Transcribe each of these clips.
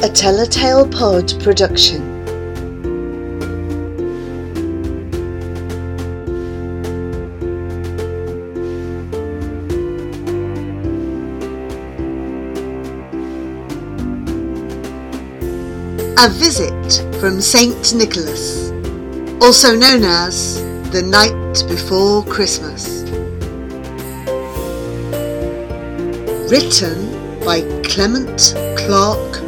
A Telltale Pod production. A visit from Saint Nicholas, also known as the night before Christmas. Written by Clement Clarke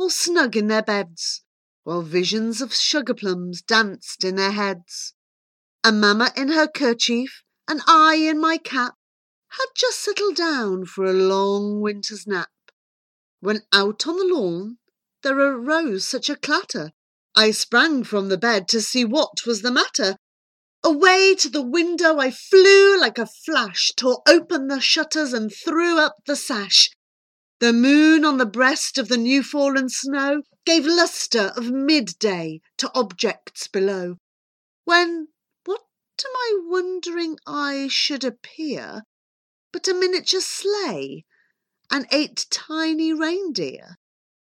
all snug in their beds, while visions of sugar plums danced in their heads. And Mamma in her kerchief, and I in my cap, had just settled down for a long winter's nap when out on the lawn there arose such a clatter. I sprang from the bed to see what was the matter. Away to the window I flew like a flash, tore open the shutters and threw up the sash. The moon on the breast of the new fallen snow gave lustre of midday to objects below. When what to my wondering eye should appear but a miniature sleigh and eight tiny reindeer,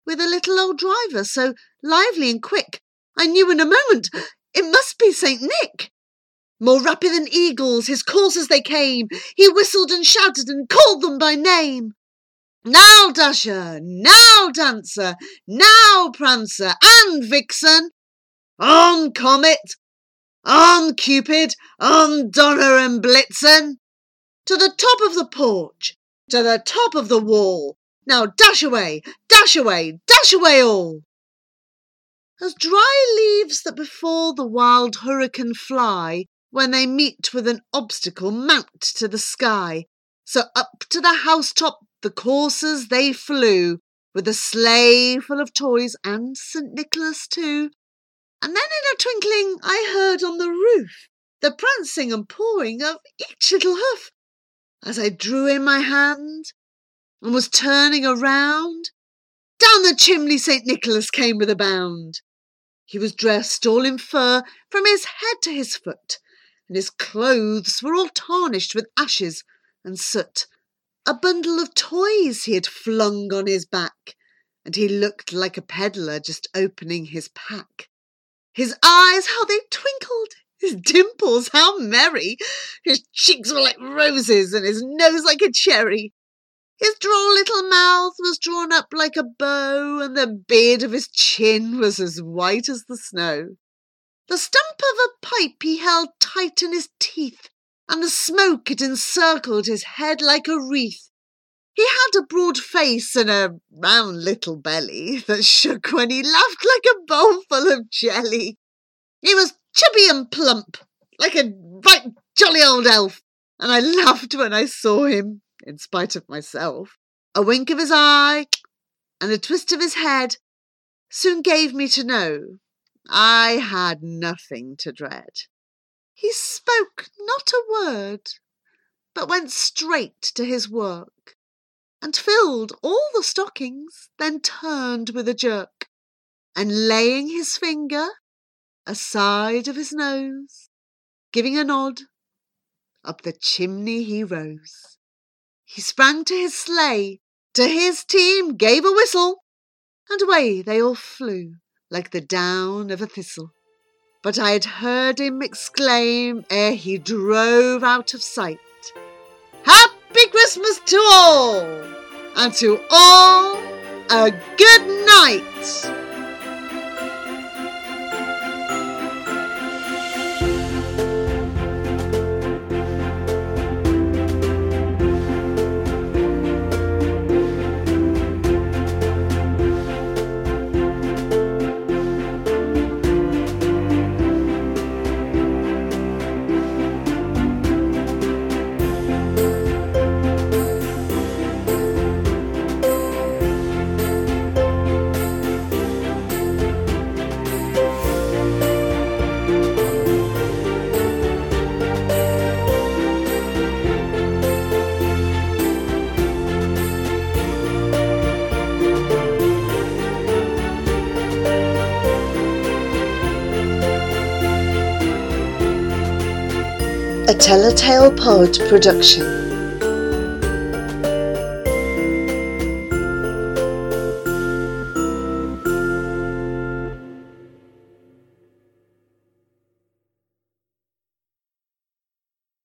with a little old driver so lively and quick, I knew in a moment it must be St. Nick. More rapid than eagles, his coursers they came. He whistled and shouted and called them by name. Now, Dasher, now, Dancer, now, Prancer, and Vixen. On, Comet, on, Cupid, on, Donner and Blitzen. To the top of the porch, to the top of the wall. Now dash away, dash away, dash away all. As dry leaves that before the wild hurricane fly, when they meet with an obstacle, mount to the sky. So up to the housetop the coursers they flew, with a sleigh full of toys and St. Nicholas too. And then in a twinkling I heard on the roof the prancing and pawing of each little hoof, as I drew in my hand and was turning around, down the chimney St. Nicholas came with a bound. He was dressed all in fur from his head to his foot, and his clothes were all tarnished with ashes and soot. A bundle of toys he had flung on his back, and he looked like a peddler just opening his pack. His eyes, how they twinkled! His dimples, how merry! His cheeks were like roses, and his nose like a cherry. His droll little mouth was drawn up like a bow, and the beard of his chin was as white as the snow. The stump of a pipe he held tight in his teeth, and the smoke had encircled his head like a wreath. He had a broad face and a round little belly that shook when he laughed like a bowlful of jelly. He was chubby and plump, like a right jolly old elf, and I laughed when I saw him, in spite of myself. A wink of his eye and a twist of his head soon gave me to know I had nothing to dread. He spoke not a word, but went straight to his work, and filled all the stockings, then turned with a jerk, and laying his finger aside of his nose, giving a nod, up the chimney he rose. He sprang to his sleigh, to his team gave a whistle, and away they all flew like the down of a thistle. But I had heard him exclaim ere he drove out of sight, Happy Christmas to all, and to all a good night. Telltale Pod production.